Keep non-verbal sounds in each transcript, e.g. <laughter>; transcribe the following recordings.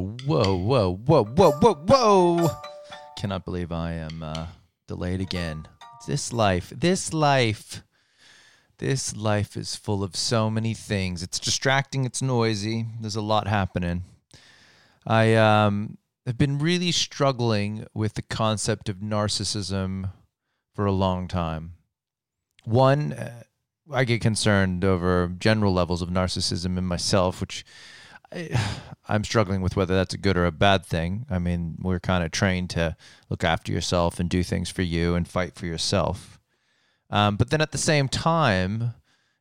Whoa, whoa, whoa, whoa, whoa, whoa. Cannot believe I am uh, delayed again. This life, this life, this life is full of so many things. It's distracting, it's noisy, there's a lot happening. I um, have been really struggling with the concept of narcissism for a long time. One, uh, I get concerned over general levels of narcissism in myself, which <sighs> I'm struggling with whether that's a good or a bad thing. I mean, we're kind of trained to look after yourself and do things for you and fight for yourself. Um, but then at the same time,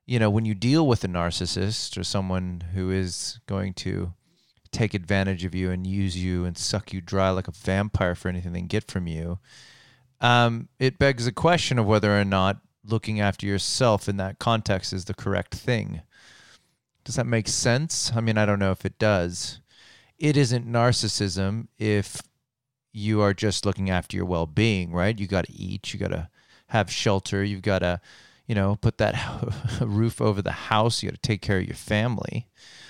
you know, when you deal with a narcissist or someone who is going to take advantage of you and use you and suck you dry like a vampire for anything they can get from you, um, it begs the question of whether or not looking after yourself in that context is the correct thing. Does that make sense? I mean, I don't know if it does. It isn't narcissism if you are just looking after your well being, right? You got to eat, you got to have shelter, you've got to, you know, put that <laughs> roof over the house, you got to take care of your family.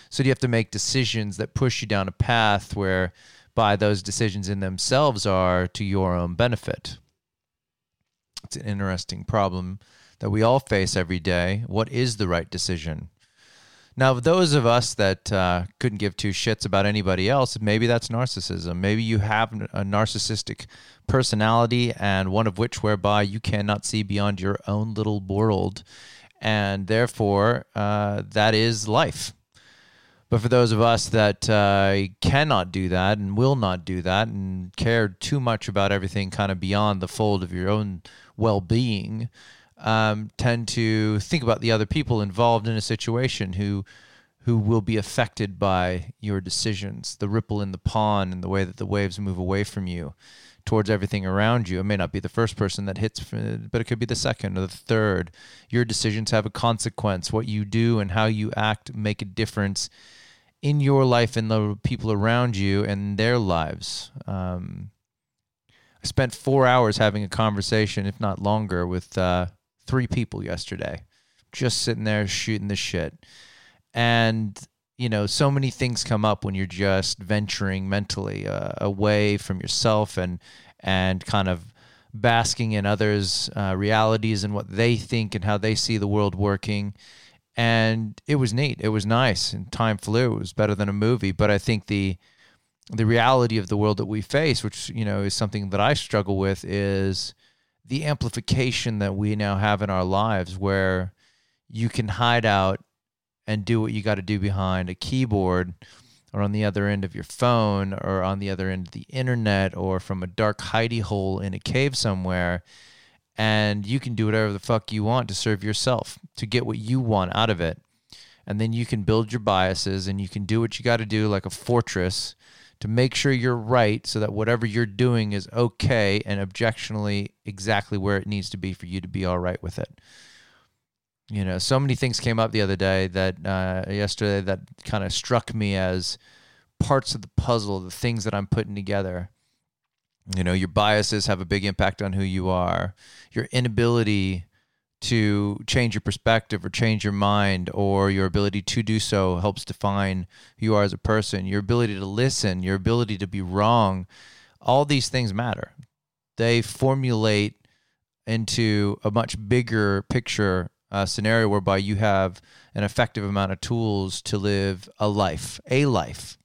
So you have to make decisions that push you down a path where by those decisions in themselves are to your own benefit. It's an interesting problem that we all face every day. What is the right decision? Now, those of us that uh, couldn't give two shits about anybody else, maybe that's narcissism. Maybe you have a narcissistic personality, and one of which whereby you cannot see beyond your own little world, and therefore uh, that is life. But for those of us that uh, cannot do that and will not do that and care too much about everything kind of beyond the fold of your own well being, um, tend to think about the other people involved in a situation who who will be affected by your decisions, the ripple in the pond and the way that the waves move away from you towards everything around you. It may not be the first person that hits, but it could be the second or the third. Your decisions have a consequence. What you do and how you act make a difference in your life and the people around you and their lives. Um, I spent four hours having a conversation, if not longer, with uh, three people yesterday, just sitting there shooting the shit. And, you know, so many things come up when you're just venturing mentally uh, away from yourself and, and kind of basking in others' uh, realities and what they think and how they see the world working. And it was neat. It was nice. And time flew. It was better than a movie. But I think the, the reality of the world that we face, which you know is something that I struggle with, is the amplification that we now have in our lives where you can hide out and do what you got to do behind a keyboard or on the other end of your phone or on the other end of the internet or from a dark hidey hole in a cave somewhere and you can do whatever the fuck you want to serve yourself to get what you want out of it. And then you can build your biases and you can do what you got to do like a fortress to make sure you're right so that whatever you're doing is okay and objectionally exactly where it needs to be for you to be all right with it. You know, so many things came up the other day that uh, yesterday that kind of struck me as parts of the puzzle, the things that I'm putting together. You know, your biases have a big impact on who you are. Your inability to change your perspective or change your mind or your ability to do so helps define who you are as a person. Your ability to listen your ability to be wrong all these things matter. They formulate into a much bigger picture uh, scenario whereby you have an effective amount of tools to live a life a life.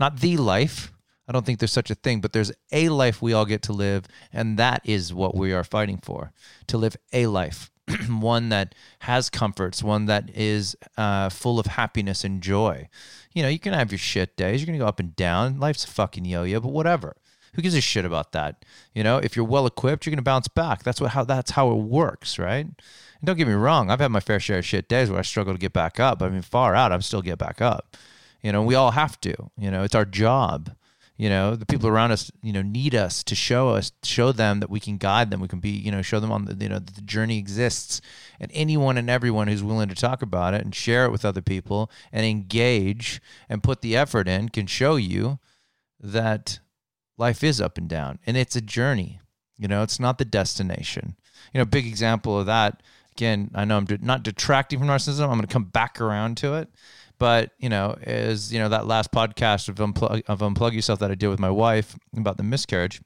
Not the life. I don't think there's such a thing, but there's a life we all get to live, and that is what we are fighting for to live a life. <clears throat> one that has comforts, one that is uh, full of happiness and joy. You know, you can have your shit days. You're going to go up and down. Life's a fucking yo-yo, but whatever. Who gives a shit about that? You know, if you're well equipped, you're going to bounce back. That's what how that's how it works, right? And don't get me wrong, I've had my fair share of shit days where I struggle to get back up. I mean, far out, I'm still get back up. You know, we all have to. You know, it's our job you know the people around us you know need us to show us show them that we can guide them. We can be you know show them on the you know the journey exists. And anyone and everyone who's willing to talk about it and share it with other people and engage and put the effort in can show you that life is up and down and it's a journey. You know it's not the destination. You know big example of that again i know i'm not detracting from narcissism. I'm going to come back around to it But you know, as you know, that last podcast of unplug of unplug yourself that I did with my wife about the miscarriage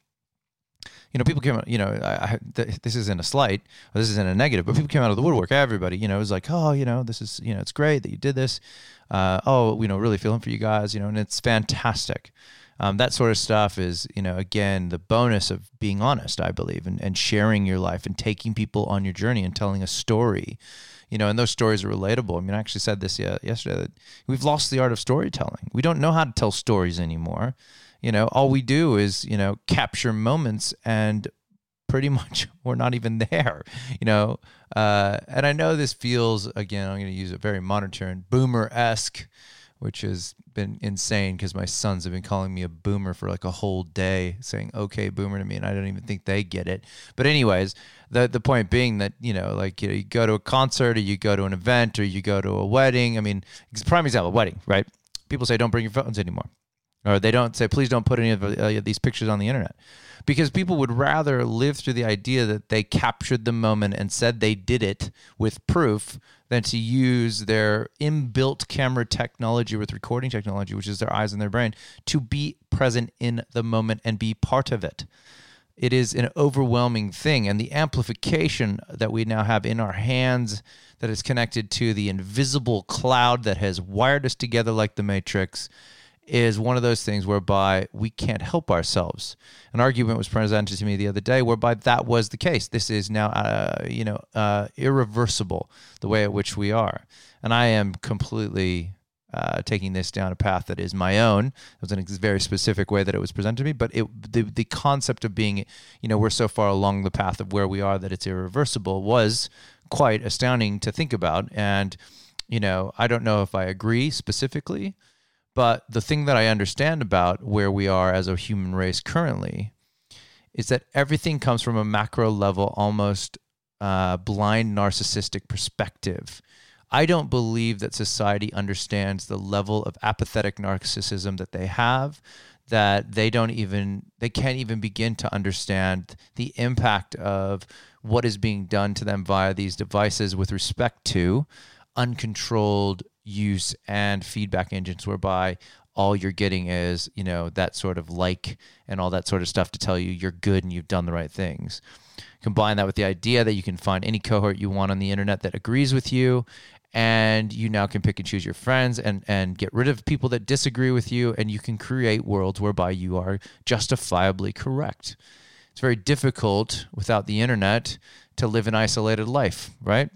you know, people came, you know, I, I, th- this isn't a slight, this isn't a negative, but people came out of the woodwork. Everybody, you know, was like, oh, you know, this is, you know, it's great that you did this. Uh, oh, you know, really feeling for you guys, you know, and it's fantastic. Um, that sort of stuff is, you know, again, the bonus of being honest, I believe, and, and sharing your life and taking people on your journey and telling a story, you know, and those stories are relatable. I mean, I actually said this yesterday that we've lost the art of storytelling. We don't know how to tell stories anymore you know, all we do is, you know, capture moments and pretty <laughs> much we're not even there, you know. Uh, and I know this feels, again, I'm going to use a very modern term, boomer esque, which has been insane because my sons have been calling me a boomer for like a whole day, saying "okay, boomer" to me, and I don't even think they get it. But anyways, the the point being that you know, like you, know, you go to a concert or you go to an event or you go to a wedding. I mean, prime example, wedding, right? People say don't bring your phones anymore or they don't say please don't put any of uh, these pictures on the internet. Because people would rather live through the idea that they captured the moment and said they did it with proof than to use their inbuilt camera technology with recording technology which is their eyes and their brain to be present in the moment and be part of it. It is an overwhelming thing and the amplification that we now have in our hands that is connected to the invisible cloud that has wired us together like the matrix is one of those things whereby we can't help ourselves. An argument was presented to me the other day whereby that was the case. This is now, uh, you know, uh, irreversible the way at which we are, and I am completely. Uh, taking this down a path that is my own. It was in a very specific way that it was presented to me, but it, the the concept of being, you know, we're so far along the path of where we are that it's irreversible was quite astounding to think about. And you know, I don't know if I agree specifically, but the thing that I understand about where we are as a human race currently is that everything comes from a macro level, almost uh, blind narcissistic perspective. I don't believe that society understands the level of apathetic narcissism that they have, that they don't even, they can't even begin to understand the impact of what is being done to them via these devices with respect to uncontrolled use and feedback engines whereby all you're getting is you know that sort of like and all that sort of stuff to tell you you're good and you've done the right things. Combine that with the idea that you can find any cohort you want on the internet that agrees with you and you now can pick and choose your friends and and get rid of people that disagree with you and you can create worlds whereby you are justifiably correct it's very difficult without the internet to live an isolated life right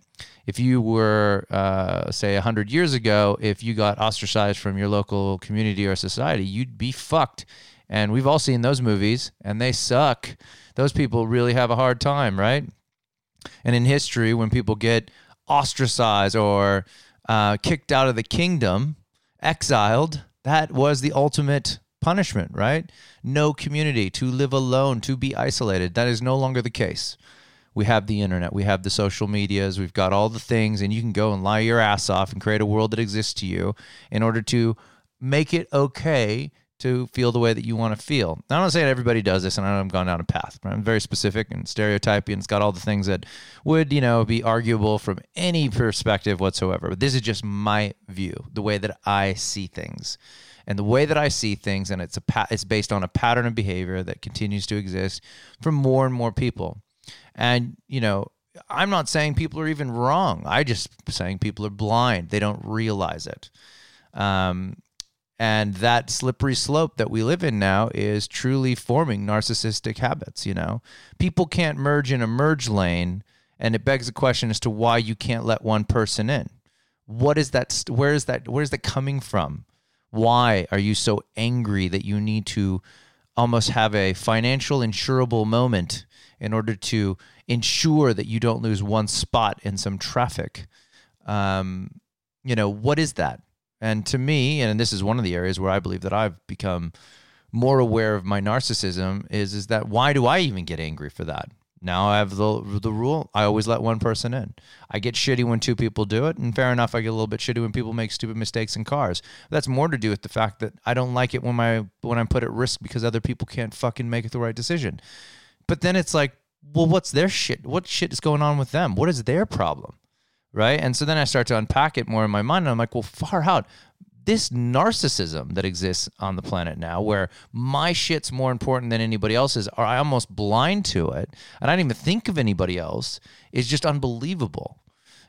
if you were, uh, say, 100 years ago, if you got ostracized from your local community or society, you'd be fucked. And we've all seen those movies, and they suck. Those people really have a hard time, right? And in history, when people get ostracized or uh, kicked out of the kingdom, exiled, that was the ultimate punishment, right? No community, to live alone, to be isolated. That is no longer the case we have the internet, we have the social medias, we've got all the things, and you can go and lie your ass off and create a world that exists to you in order to make it okay to feel the way that you want to feel. Now, I'm not saying everybody does this, and I know I'm going down a path, but I'm very specific and stereotyping. It's got all the things that would, you know, be arguable from any perspective whatsoever. But this is just my view, the way that I see things. And the way that I see things, and it's a pa- it's based on a pattern of behavior that continues to exist for more and more people. And, you know, I'm not saying people are even wrong. I just saying people are blind. They don't realize it. Um, and that slippery slope that we live in now is truly forming narcissistic habits, you know. People can't merge in a merge lane, and it begs the question as to why you can't let one person in. What is that where is that where is that coming from? Why are you so angry that you need to almost have a financial insurable moment in order to ensure that you don't lose one spot in some traffic. Um, you know, what is that? And to me, and this is one of the areas where I believe that I've become more aware of my narcissism is is that why do I even get angry for that? Now I have the the rule. I always let one person in. I get shitty when two people do it, and fair enough. I get a little bit shitty when people make stupid mistakes in cars. But that's more to do with the fact that I don't like it when my when I'm put at risk because other people can't fucking make the right decision. But then it's like, well, what's their shit? What shit is going on with them? What is their problem? Right. And so then I start to unpack it more in my mind. And I'm like, well, far out. this narcissism that exists on the planet now, where my shit's more important than anybody else's, or I almost blind to it, and I don't even think of anybody else, is just unbelievable.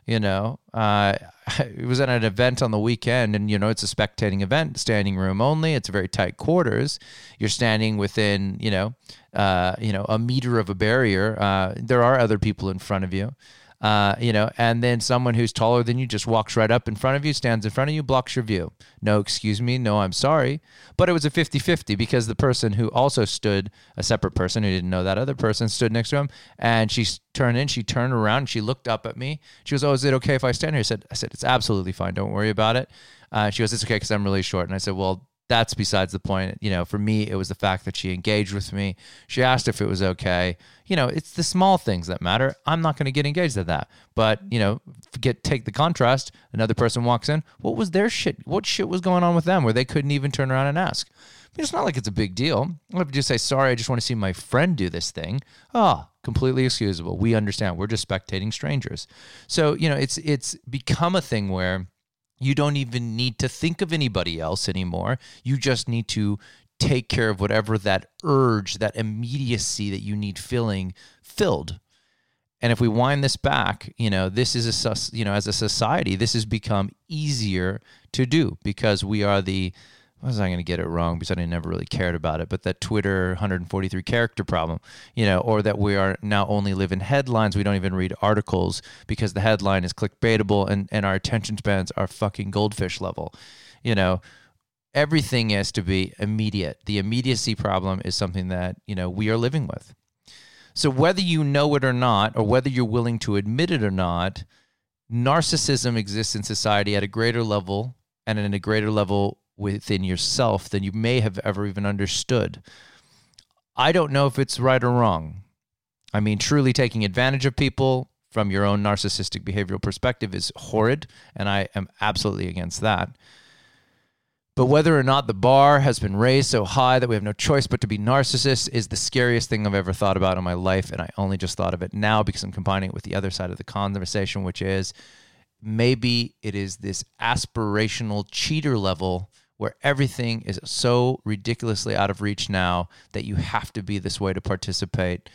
You know, uh, <laughs> it was at an event on the weekend, and you know, it's a spectating event, standing room only. It's very tight quarters. You're standing within, you know, uh, you know, a meter of a barrier. Uh, there are other people in front of you uh, you know, and then someone who's taller than you just walks right up in front of you, stands in front of you, blocks your view. No, excuse me, no, I'm sorry. But it was a 50 50 because the person who also stood, a separate person who didn't know that other person, stood next to him, and she turned in, she turned around, and she looked up at me. She goes, Oh, is it okay if I stand here? I said, I said, It's absolutely fine. Don't worry about it. Uh, she goes, It's okay because I'm really short. And I said, Well, that's besides the point. You know, for me, it was the fact that she engaged with me. She asked if it was okay. You know, it's the small things that matter. I'm not going to get engaged at that. But you know, get take the contrast. Another person walks in. What was their shit? What shit was going on with them where they couldn't even turn around and ask? I mean, it's not like it's a big deal. I have to just say, sorry, I just want to see my friend do this thing. Ah, oh, completely excusable. We understand. We're just spectating strangers. So you know, it's it's become a thing where you don't even need to think of anybody else anymore. You just need to take care of whatever that urge, that immediacy that you need filling filled. And if we wind this back, you know, this is a you know, as a society, this has become easier to do because we are the I was I going to get it wrong because I never really cared about it, but that Twitter 143 character problem, you know, or that we are now only live in headlines. We don't even read articles because the headline is clickbaitable and, and our attention spans are fucking goldfish level. You know, everything has to be immediate. The immediacy problem is something that, you know, we are living with. So whether you know it or not, or whether you're willing to admit it or not, narcissism exists in society at a greater level and in a greater level within yourself than you may have ever even understood. I don't know if it's right or wrong. I mean, truly taking advantage of people from your own narcissistic behavioral perspective is horrid, and I am absolutely against that. But whether or not the bar has been raised so high that we have no choice but to be narcissists is the scariest thing I've ever thought about in my life. And I only just thought of it now because I'm combining it with the other side of the conversation, which is maybe it is this aspirational cheater level where everything is so ridiculously out of reach now that you have to be this way to participate.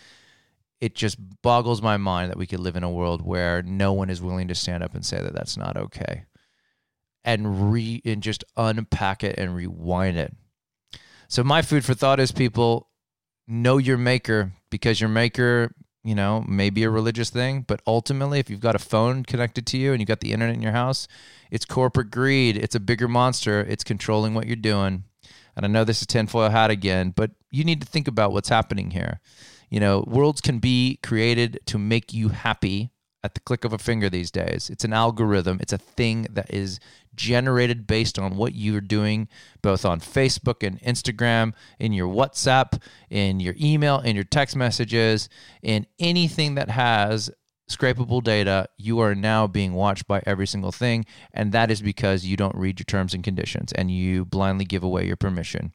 It just boggles my mind that we could live in a world where no one is willing to stand up and say that that's not okay, and re and just unpack it and rewind it. So my food for thought is people know your maker because your maker you know, maybe a religious thing, but ultimately, if you've got a phone connected to you and you've got the internet in your house, it's corporate greed. It's a bigger monster. It's controlling what you're doing. And I know this is tinfoil hat again, but you need to think about what's happening here. You know, worlds can be created to make you happy at the click of a finger these days. It's an algorithm, it's a thing that is generated based on what you're doing, both on Facebook and Instagram, in your WhatsApp, in your email, in your text messages, in anything that has scrapable data, you are now being watched by every single thing. And that is because you don't read your terms and conditions and you blindly give away your permission.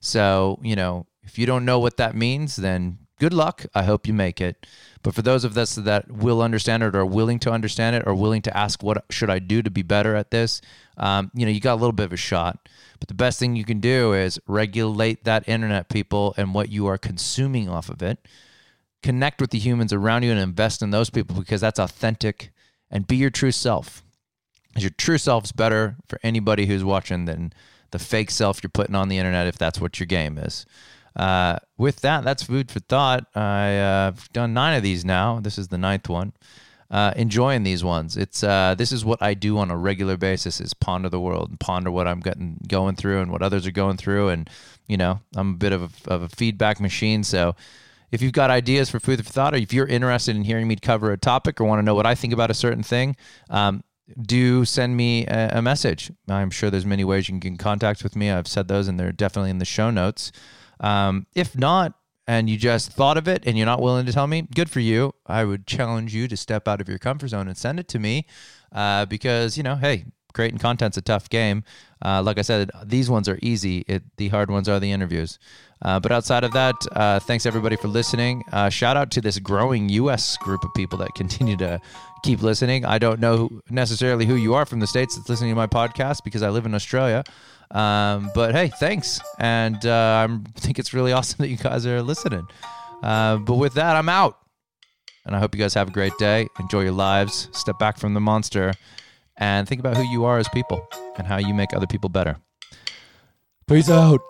So, you know, if you don't know what that means, then good luck. I hope you make it. But for those of us that will understand it or are willing to understand it or willing to ask what should I do to be better at this, um, you know, you got a little bit of a shot. But the best thing you can do is regulate that internet, people, and what you are consuming off of it. Connect with the humans around you and invest in those people because that's authentic and be your true self. Because your true self's better for anybody who's watching than the fake self you're putting on the internet if that's what your game is. Uh, with that, that's food for thought. I've uh, done nine of these now. This is the ninth one. Uh, enjoying these ones. It's uh, this is what I do on a regular basis: is ponder the world and ponder what I'm getting going through and what others are going through. And you know, I'm a bit of a, of a feedback machine. So, if you've got ideas for food for thought, or if you're interested in hearing me cover a topic or want to know what I think about a certain thing, um, do send me a, a, message. I'm sure there's many ways you can get in contact with me. I've said those, and they're definitely in the show notes. Um, if not, and you just thought of it and you're not willing to tell me, good for you. I would challenge you to step out of your comfort zone and send it to me uh, because, you know, hey, creating content's a tough game. Uh, like I said, these ones are easy. It, the hard ones are the interviews. Uh, but outside of that, uh, thanks everybody for listening. Uh, shout out to this growing U.S. group of people that continue to keep listening. I don't know necessarily who you are from the states that's listening to my podcast because I live in Australia. Um, but hey, thanks, and uh, I think it's really <laughs> awesome that you guys are listening. Uh, but with that, I'm out, and I hope you guys have a great day. Enjoy your lives. Step back from the monster, and think about who you are as people and how you make other people better. Peace out.